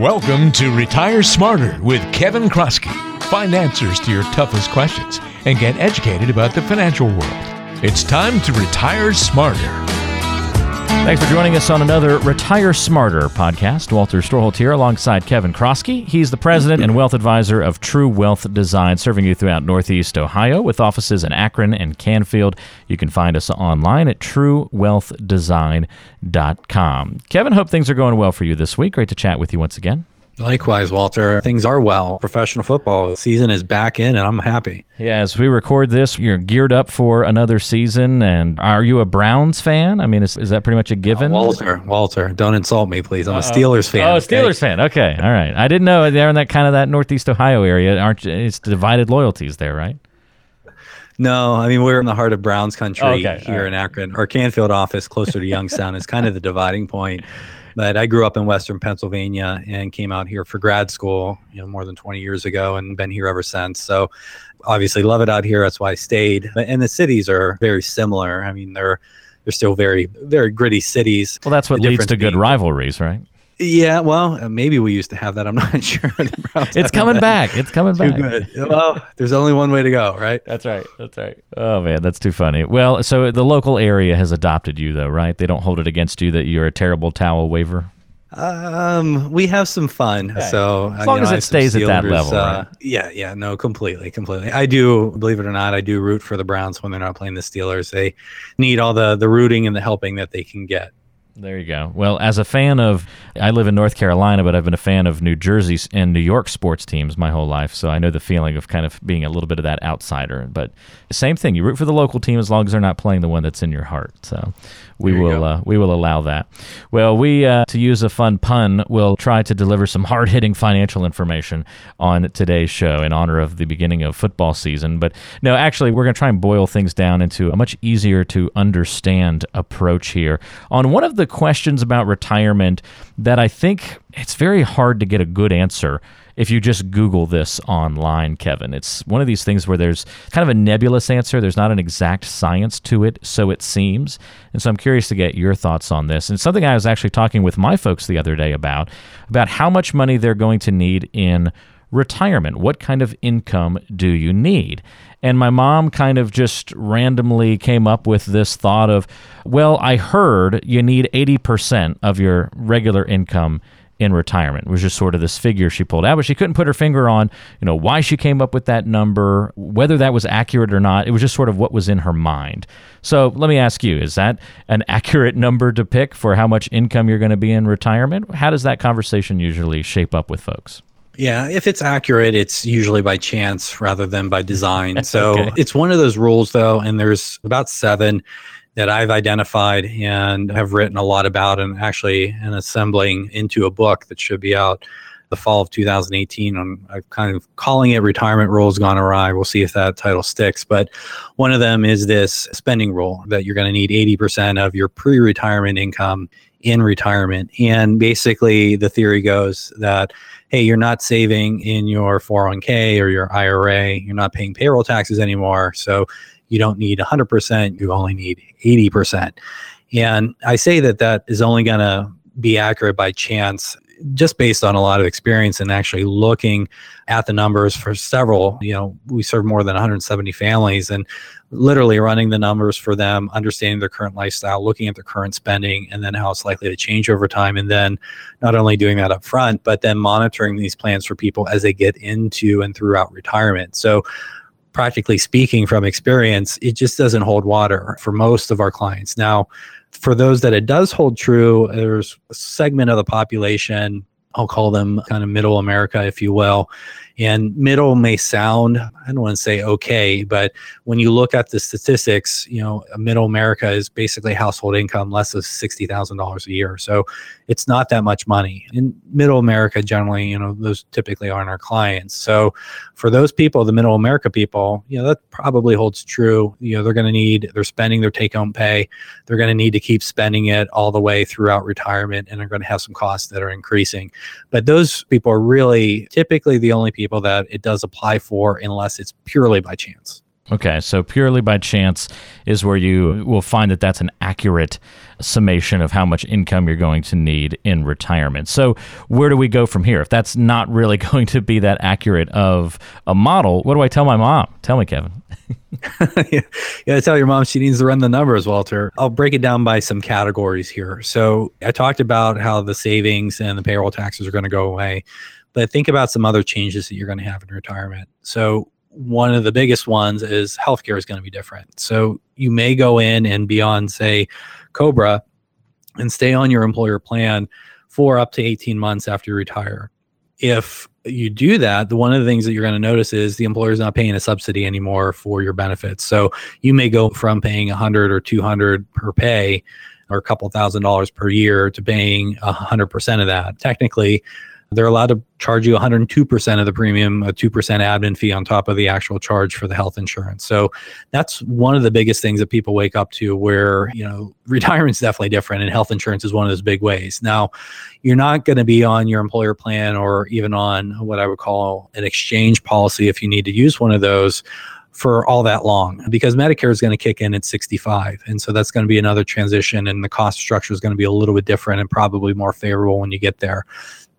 Welcome to Retire Smarter with Kevin Kroskey. Find answers to your toughest questions and get educated about the financial world. It's time to retire smarter. Thanks for joining us on another Retire Smarter podcast. Walter Storholt here alongside Kevin Kroskey. He's the president and wealth advisor of True Wealth Design, serving you throughout Northeast Ohio with offices in Akron and Canfield. You can find us online at truewealthdesign.com. Kevin, hope things are going well for you this week. Great to chat with you once again. Likewise, Walter. Things are well. Professional football season is back in, and I'm happy. Yeah, as we record this, you're geared up for another season. And are you a Browns fan? I mean, is, is that pretty much a given? Uh, Walter, Walter, don't insult me, please. I'm a Steelers fan. Oh, Steelers okay? fan. Okay, all right. I didn't know they're in that kind of that Northeast Ohio area. Aren't you, it's divided loyalties there, right? No, I mean we're in the heart of Browns country oh, okay. here right. in Akron. Our Canfield office, closer to Youngstown, is kind of the dividing point. But I grew up in Western Pennsylvania and came out here for grad school, you know, more than 20 years ago, and been here ever since. So, obviously, love it out here. That's why I stayed. And the cities are very similar. I mean, they're they're still very very gritty cities. Well, that's what leads to good rivalries, right? Yeah, well, uh, maybe we used to have that. I'm not sure. it's coming back. It's coming back. Too Good. Well, there's only one way to go, right? That's right. That's right. Oh man, that's too funny. Well, so the local area has adopted you, though, right? They don't hold it against you that you're a terrible towel waver. Um, we have some fun. Okay. So as long you know, as it stays at that level, uh, right? yeah, yeah, no, completely, completely. I do believe it or not, I do root for the Browns when they're not playing the Steelers. They need all the the rooting and the helping that they can get. There you go. Well, as a fan of, I live in North Carolina, but I've been a fan of New Jersey and New York sports teams my whole life. So I know the feeling of kind of being a little bit of that outsider. But same thing, you root for the local team as long as they're not playing the one that's in your heart. So we will uh, we will allow that. Well, we uh, to use a fun pun, We'll try to deliver some hard hitting financial information on today's show in honor of the beginning of football season. But no, actually, we're going to try and boil things down into a much easier to understand approach here on one of the questions about retirement that I think it's very hard to get a good answer if you just Google this online, Kevin. It's one of these things where there's kind of a nebulous answer. There's not an exact science to it, so it seems. And so I'm curious to get your thoughts on this. And something I was actually talking with my folks the other day about, about how much money they're going to need in retirement. What kind of income do you need? And my mom kind of just randomly came up with this thought of, well, I heard you need 80% of your regular income in retirement. It was just sort of this figure she pulled out, but she couldn't put her finger on, you know, why she came up with that number, whether that was accurate or not. It was just sort of what was in her mind. So let me ask you, is that an accurate number to pick for how much income you're going to be in retirement? How does that conversation usually shape up with folks? Yeah, if it's accurate, it's usually by chance rather than by design. So okay. it's one of those rules, though, and there's about seven that I've identified and have written a lot about and actually and assembling into a book that should be out the fall of 2018. I'm, I'm, kind of calling it Retirement Rules Gone Awry. We'll see if that title sticks. But one of them is this spending rule that you're going to need 80% of your pre retirement income in retirement. And basically, the theory goes that, hey, you're not saving in your 401k or your IRA, you're not paying payroll taxes anymore. So you don't need 100%, you only need 80%. And I say that that is only going to be accurate by chance just based on a lot of experience and actually looking at the numbers for several, you know, we serve more than 170 families and literally running the numbers for them, understanding their current lifestyle, looking at their current spending, and then how it's likely to change over time. And then not only doing that up front, but then monitoring these plans for people as they get into and throughout retirement. So practically speaking from experience, it just doesn't hold water for most of our clients. Now, for those that it does hold true, there's a segment of the population, I'll call them kind of middle America, if you will, and middle may sound, I don't want to say okay, but when you look at the statistics, you know, middle America is basically household income less than $60,000 a year. So it's not that much money. In middle America, generally, you know, those typically aren't our clients. So for those people, the middle America people, you know, that probably holds true. You know, they're going to need, they're spending their take home pay. They're going to need to keep spending it all the way throughout retirement and they're going to have some costs that are increasing. But those people are really typically the only people people that it does apply for unless it's purely by chance. Okay, so purely by chance is where you will find that that's an accurate summation of how much income you're going to need in retirement. So, where do we go from here? If that's not really going to be that accurate of a model, what do I tell my mom? Tell me, Kevin. yeah, to tell your mom she needs to run the numbers, Walter. I'll break it down by some categories here. So, I talked about how the savings and the payroll taxes are going to go away, but think about some other changes that you're going to have in retirement. So, one of the biggest ones is healthcare is going to be different. So you may go in and be on, say, Cobra and stay on your employer plan for up to 18 months after you retire. If you do that, the one of the things that you're going to notice is the employer is not paying a subsidy anymore for your benefits. So you may go from paying 100 or 200 per pay or a couple thousand dollars per year to paying 100% of that. Technically, they're allowed to charge you 102% of the premium, a 2% admin fee on top of the actual charge for the health insurance. So that's one of the biggest things that people wake up to where, you know, retirement's definitely different and health insurance is one of those big ways. Now, you're not going to be on your employer plan or even on what I would call an exchange policy if you need to use one of those for all that long because Medicare is going to kick in at 65. And so that's going to be another transition and the cost structure is going to be a little bit different and probably more favorable when you get there.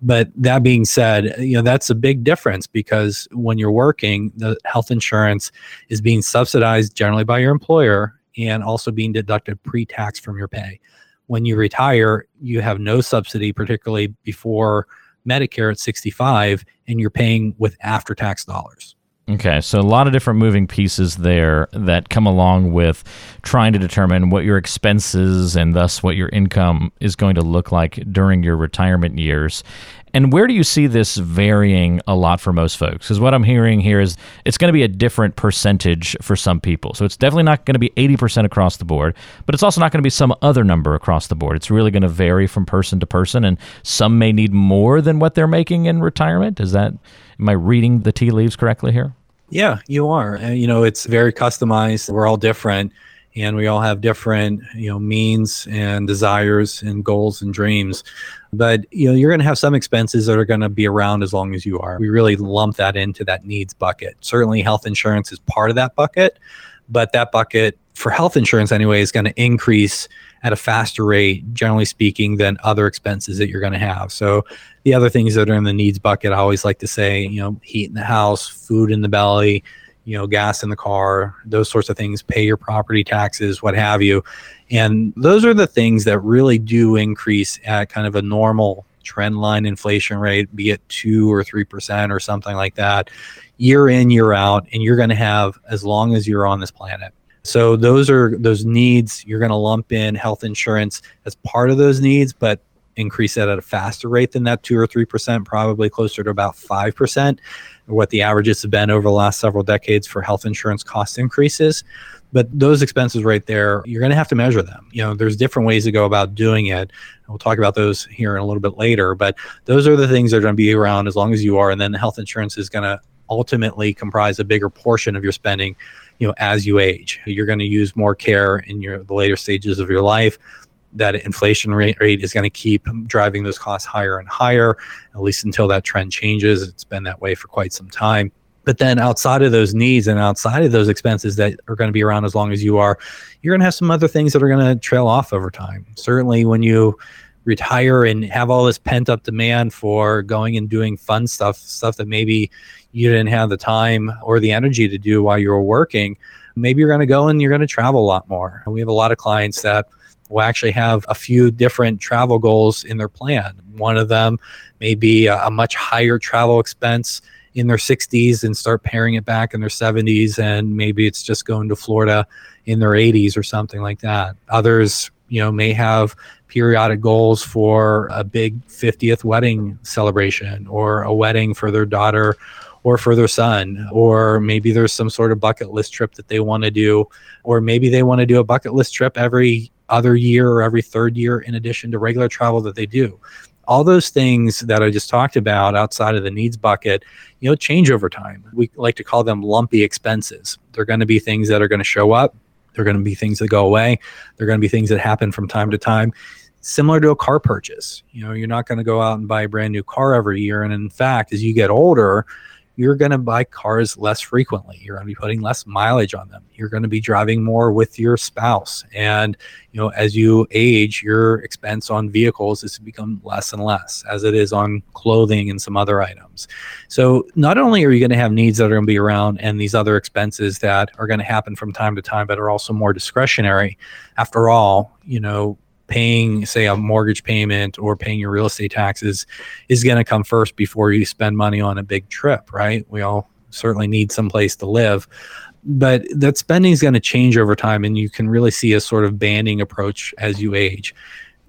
But that being said, you know, that's a big difference because when you're working, the health insurance is being subsidized generally by your employer and also being deducted pre-tax from your pay. When you retire, you have no subsidy, particularly before Medicare at 65, and you're paying with after tax dollars. Okay, so a lot of different moving pieces there that come along with trying to determine what your expenses and thus what your income is going to look like during your retirement years. And where do you see this varying a lot for most folks? Because what I'm hearing here is it's going to be a different percentage for some people. So it's definitely not going to be 80% across the board, but it's also not going to be some other number across the board. It's really going to vary from person to person, and some may need more than what they're making in retirement. Is that, am I reading the tea leaves correctly here? Yeah, you are. And, you know, it's very customized. We're all different and we all have different, you know, means and desires and goals and dreams. But, you know, you're going to have some expenses that are going to be around as long as you are. We really lump that into that needs bucket. Certainly health insurance is part of that bucket, but that bucket for health insurance anyway is going to increase at a faster rate, generally speaking, than other expenses that you're going to have. So the other things that are in the needs bucket, I always like to say, you know, heat in the house, food in the belly, you know, gas in the car, those sorts of things, pay your property taxes, what have you. And those are the things that really do increase at kind of a normal trend line inflation rate, be it two or three percent or something like that, year in, year out, and you're going to have as long as you're on this planet. So those are those needs. You're going to lump in health insurance as part of those needs, but increase that at a faster rate than that two or three percent, probably closer to about five percent, what the averages have been over the last several decades for health insurance cost increases. But those expenses right there, you're going to have to measure them. You know, there's different ways to go about doing it. We'll talk about those here in a little bit later. But those are the things that are going to be around as long as you are, and then the health insurance is going to ultimately comprise a bigger portion of your spending you know as you age you're going to use more care in your the later stages of your life that inflation rate, rate is going to keep driving those costs higher and higher, at least until that trend changes. It's been that way for quite some time. But then outside of those needs and outside of those expenses that are going to be around as long as you are, you're going to have some other things that are going to trail off over time. Certainly, when you retire and have all this pent up demand for going and doing fun stuff, stuff that maybe you didn't have the time or the energy to do while you were working, maybe you're going to go and you're going to travel a lot more. And we have a lot of clients that will actually have a few different travel goals in their plan. One of them may be a, a much higher travel expense in their 60s and start paring it back in their 70s and maybe it's just going to Florida in their 80s or something like that. Others, you know, may have periodic goals for a big 50th wedding celebration or a wedding for their daughter or for their son or maybe there's some sort of bucket list trip that they want to do or maybe they want to do a bucket list trip every other year or every third year in addition to regular travel that they do all those things that I just talked about outside of the needs bucket, you know, change over time. We like to call them lumpy expenses. They're going to be things that are going to show up. They're going to be things that go away. They're going to be things that happen from time to time. Similar to a car purchase. You know, you're not going to go out and buy a brand new car every year. And in fact, as you get older, you're going to buy cars less frequently. You're going to be putting less mileage on them. You're going to be driving more with your spouse. And, you know, as you age, your expense on vehicles is to become less and less as it is on clothing and some other items. So not only are you going to have needs that are going to be around and these other expenses that are going to happen from time to time, but are also more discretionary. After all, you know, paying say a mortgage payment or paying your real estate taxes is going to come first before you spend money on a big trip right? We all certainly need some place to live. But that spending is going to change over time and you can really see a sort of banding approach as you age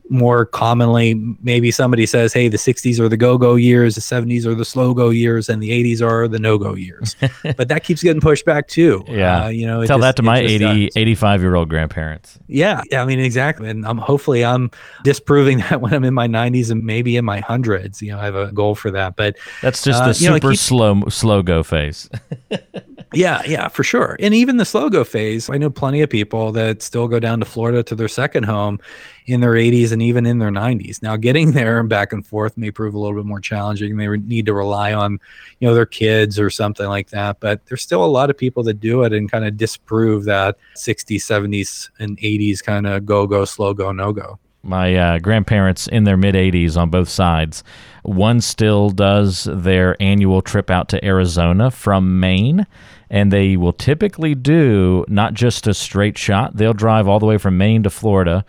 more commonly maybe somebody says hey the 60s are the go-go years the 70s are the slow-go years and the 80s are the no-go years. But that keeps getting pushed back too. Yeah. uh, you know tell just, that to my 80 85 year old grandparents. Yeah i mean exactly and i'm hopefully i'm disproving that when i'm in my 90s and maybe in my hundreds you know i have a goal for that but that's just uh, the super know, keeps, slow slow go phase yeah, yeah, for sure. And even the slow go phase, I know plenty of people that still go down to Florida to their second home in their 80s and even in their 90s. Now, getting there and back and forth may prove a little bit more challenging. They need to rely on, you know, their kids or something like that. But there's still a lot of people that do it and kind of disprove that 60s, 70s, and 80s kind of go, go, slow go, no go my uh, grandparents in their mid 80s on both sides. One still does their annual trip out to Arizona from Maine and they will typically do not just a straight shot, they'll drive all the way from Maine to Florida,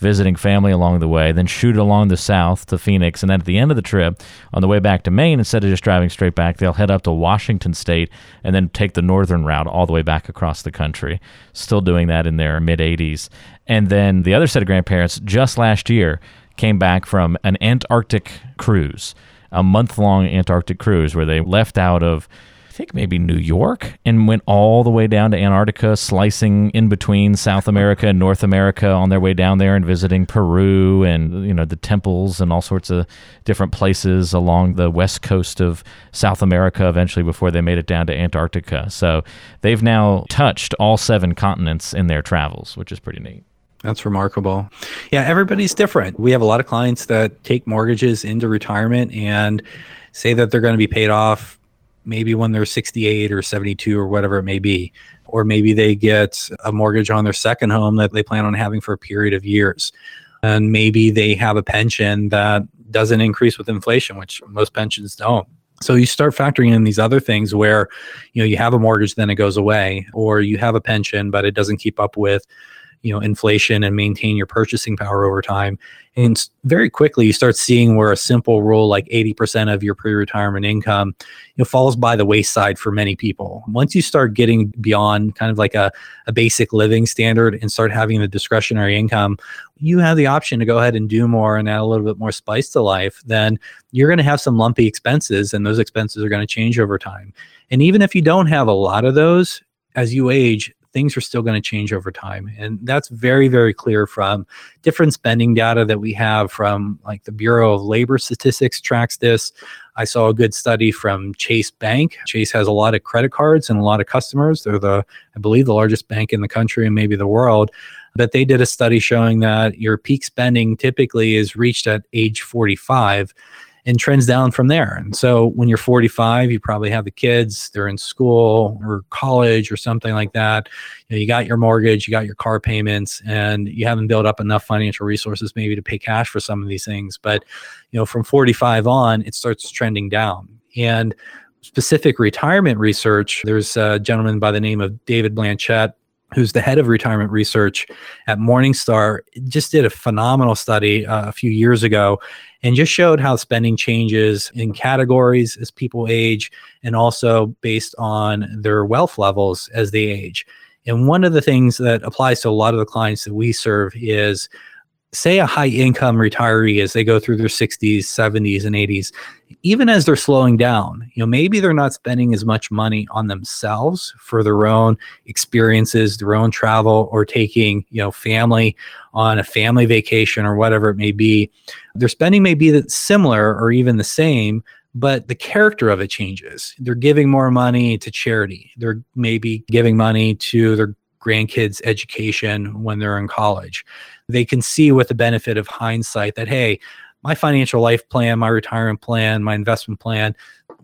visiting family along the way, then shoot along the south to Phoenix. And then at the end of the trip, on the way back to Maine, instead of just driving straight back, they'll head up to Washington State and then take the northern route all the way back across the country. Still doing that in their mid 80s. And then the other set of grandparents just last year came back from an Antarctic cruise, a month long Antarctic cruise where they left out of think maybe New York, and went all the way down to Antarctica, slicing in between South America and North America on their way down there and visiting Peru and you know the temples and all sorts of different places along the west coast of South America eventually before they made it down to Antarctica. So they've now touched all seven continents in their travels, which is pretty neat. That's remarkable. Yeah, everybody's different. We have a lot of clients that take mortgages into retirement and say that they're going to be paid off maybe when they're 68 or 72 or whatever it may be. Or maybe they get a mortgage on their second home that they plan on having for a period of years. And maybe they have a pension that doesn't increase with inflation, which most pensions don't. So you start factoring in these other things where, you know, you have a mortgage, then it goes away, or you have a pension, but it doesn't keep up with you know inflation and maintain your purchasing power over time. And very quickly you start seeing where a simple rule like 80% of your pre-retirement income you know falls by the wayside for many people. Once you start getting beyond kind of like a, a basic living standard and start having the discretionary income you have the option to go ahead and do more and add a little bit more spice to life then you're going to have some lumpy expenses and those expenses are going to change over time. And even if you don't have a lot of those as you age things are still going to change over time. And that's very, very clear from different spending data that we have from like the Bureau of Labor Statistics tracks this. I saw a good study from Chase Bank. Chase has a lot of credit cards and a lot of customers. They're the, I believe, the largest bank in the country and maybe the world. But they did a study showing that your peak spending typically is reached at age 45 and trends down from there. And so when you're 45, you probably have the kids, they're in school or college or something like that. You, know, you got your mortgage, you got your car payments, and you haven't built up enough financial resources maybe to pay cash for some of these things. But you know, from 45 on, it starts trending down. And specific retirement research, there's a gentleman by the name of David Blanchett who's the head of retirement research at Morningstar, just did a phenomenal study uh, a few years ago and just showed how spending changes in categories as people age and also based on their wealth levels as they age. And one of the things that applies to a lot of the clients that we serve is say a high income retiree as they go through their 60s 70s and 80s even as they're slowing down you know maybe they're not spending as much money on themselves for their own experiences their own travel or taking you know family on a family vacation or whatever it may be. Their spending may be similar or even the same but the character of it changes. They're giving more money to charity. They're maybe giving money to their grandkids education when they're in college they can see with the benefit of hindsight that hey my financial life plan, my retirement plan, my investment plan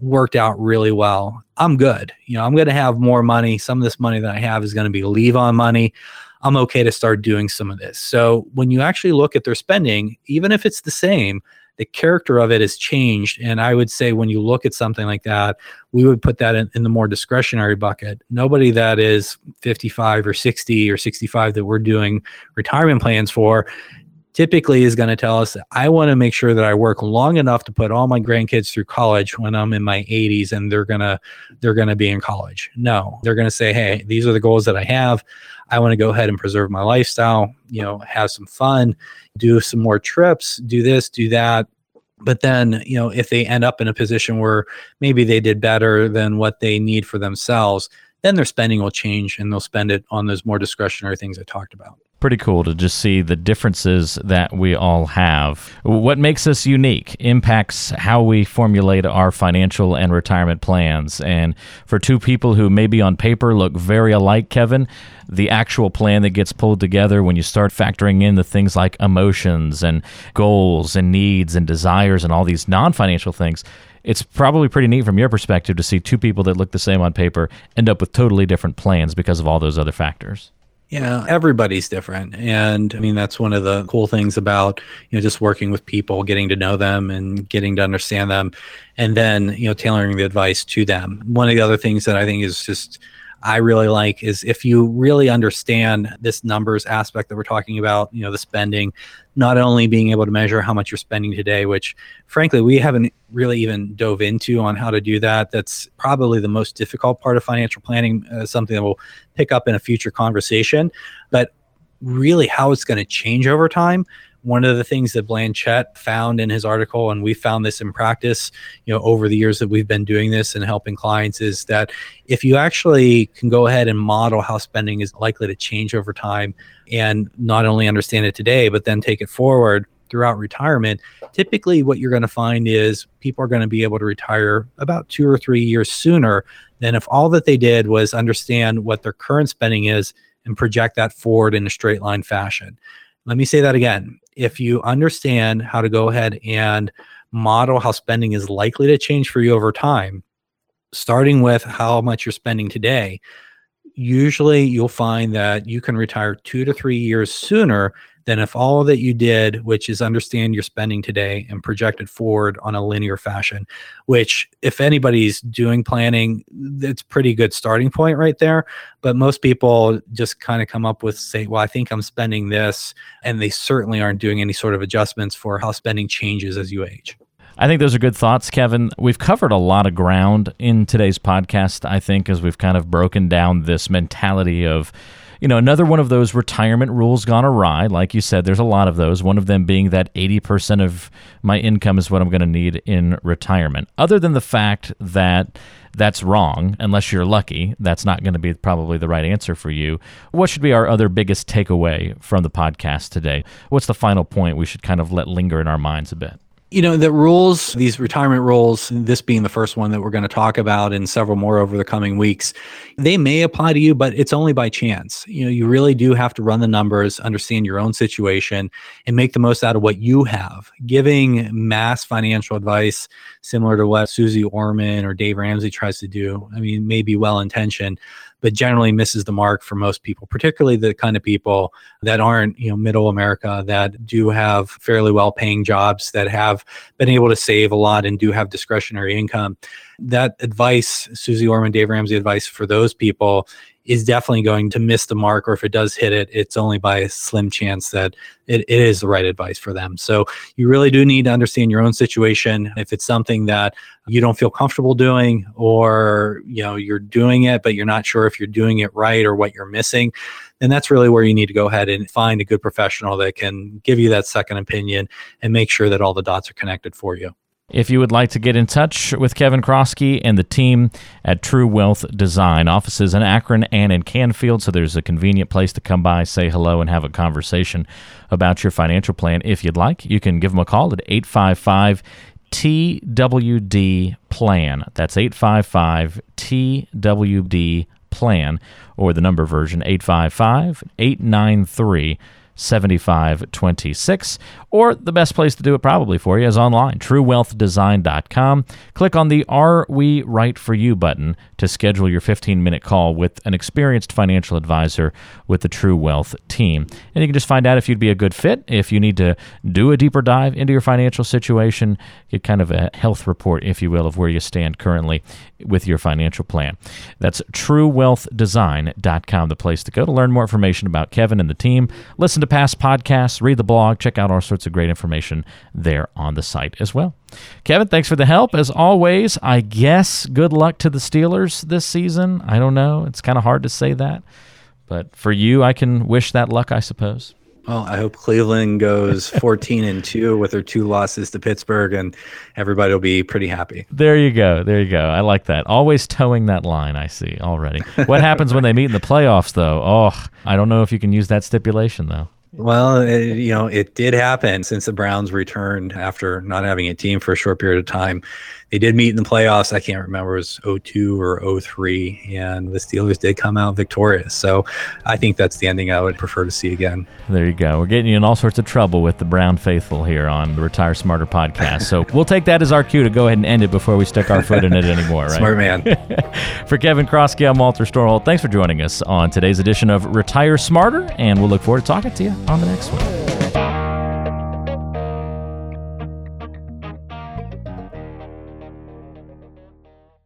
worked out really well. I'm good. You know, I'm going to have more money. Some of this money that I have is going to be leave on money. I'm okay to start doing some of this. So when you actually look at their spending, even if it's the same, the character of it has changed. And I would say when you look at something like that, we would put that in, in the more discretionary bucket. Nobody that is 55 or 60 or 65 that we're doing retirement plans for typically is going to tell us that I want to make sure that I work long enough to put all my grandkids through college when I'm in my 80s and they're going to they're going to be in college. No, they're going to say, "Hey, these are the goals that I have. I want to go ahead and preserve my lifestyle, you know, have some fun, do some more trips, do this, do that." But then, you know, if they end up in a position where maybe they did better than what they need for themselves, then their spending will change and they'll spend it on those more discretionary things I talked about pretty cool to just see the differences that we all have. What makes us unique impacts how we formulate our financial and retirement plans. And for two people who maybe on paper look very alike, Kevin, the actual plan that gets pulled together when you start factoring in the things like emotions and goals and needs and desires and all these non financial things it's probably pretty neat from your perspective to see two people that look the same on paper end up with totally different plans because of all those other factors. Yeah, everybody's different. And I mean, that's one of the cool things about, you know, just working with people, getting to know them and getting to understand them, and then, you know, tailoring the advice to them. One of the other things that I think is just I really like is if you really understand this numbers aspect that we're talking about, you know, the spending, not only being able to measure how much you're spending today, which frankly we haven't really even dove into on how to do that. That's probably the most difficult part of financial planning, uh, something that we'll pick up in a future conversation. But really, how it's going to change over time one of the things that Blanchett found in his article, and we found this in practice, you know, over the years that we've been doing this and helping clients, is that if you actually can go ahead and model how spending is likely to change over time, and not only understand it today, but then take it forward throughout retirement, typically what you're going to find is people are going to be able to retire about two or three years sooner than if all that they did was understand what their current spending is and project that forward in a straight line fashion. Let me say that again if you understand how to go ahead and model how spending is likely to change for you over time, starting with how much you're spending today, usually you'll find that you can retire two to three years sooner than if all that you did, which is understand your spending today and project it forward on a linear fashion, which if anybody's doing planning, it's pretty good starting point right there. But most people just kind of come up with say, well, I think I'm spending this, and they certainly aren't doing any sort of adjustments for how spending changes as you age. I think those are good thoughts, Kevin. We've covered a lot of ground in today's podcast, I think, as we've kind of broken down this mentality of you know, another one of those retirement rules gone awry. Like you said, there's a lot of those. One of them being that 80% of my income is what I'm going to need in retirement. Other than the fact that that's wrong, unless you're lucky, that's not going to be probably the right answer for you. What should be our other biggest takeaway from the podcast today? What's the final point we should kind of let linger in our minds a bit? You know, the rules, these retirement rules, this being the first one that we're going to talk about and several more over the coming weeks, they may apply to you, but it's only by chance. You know, you really do have to run the numbers, understand your own situation, and make the most out of what you have. Giving mass financial advice, similar to what Suze Orman or Dave Ramsey tries to do, I mean, may be well intentioned, but generally misses the mark for most people, particularly the kind of people that aren't, you know, middle America that do have fairly well paying jobs that have been able to save a lot and do have discretionary income. That advice, Suze Orman, Dave Ramsey advice for those people is definitely going to miss the mark, or if it does hit it, it's only by a slim chance that it, it is the right advice for them. So you really do need to understand your own situation. If it's something that you don't feel comfortable doing, or you know you're doing it but you're not sure if you're doing it right or what you're missing, then that's really where you need to go ahead and find a good professional that can give you that second opinion and make sure that all the dots are connected for you. If you would like to get in touch with Kevin Kroskey and the team at True Wealth Design, offices in Akron and in Canfield, so there's a convenient place to come by, say hello, and have a conversation about your financial plan. If you'd like, you can give them a call at 855 TWD Plan. That's 855 TWD Plan, or the number version 855 893 7526. Or the best place to do it probably for you is online, truewealthdesign.com. Click on the Are We Right For You button to schedule your 15 minute call with an experienced financial advisor with the True Wealth team. And you can just find out if you'd be a good fit, if you need to do a deeper dive into your financial situation, get kind of a health report, if you will, of where you stand currently with your financial plan. That's truewealthdesign.com, the place to go to learn more information about Kevin and the team. Listen to past podcasts, read the blog, check out all sorts of great information there on the site as well. Kevin, thanks for the help. As always, I guess good luck to the Steelers this season. I don't know. It's kind of hard to say that. But for you, I can wish that luck, I suppose. Well, I hope Cleveland goes 14 and 2 with their two losses to Pittsburgh and everybody will be pretty happy. There you go. There you go. I like that. Always toeing that line, I see already. What happens when they meet in the playoffs though? Oh, I don't know if you can use that stipulation though. Well, it, you know, it did happen since the Browns returned after not having a team for a short period of time. They did meet in the playoffs. I can't remember it was 02 or 03, and the Steelers did come out victorious. So I think that's the ending I would prefer to see again. There you go. We're getting you in all sorts of trouble with the Brown faithful here on the Retire Smarter podcast. So we'll take that as our cue to go ahead and end it before we stick our foot in it anymore, right? Smart man. for Kevin Kroskey, I'm Walter Storholt. Thanks for joining us on today's edition of Retire Smarter, and we'll look forward to talking to you on the next one.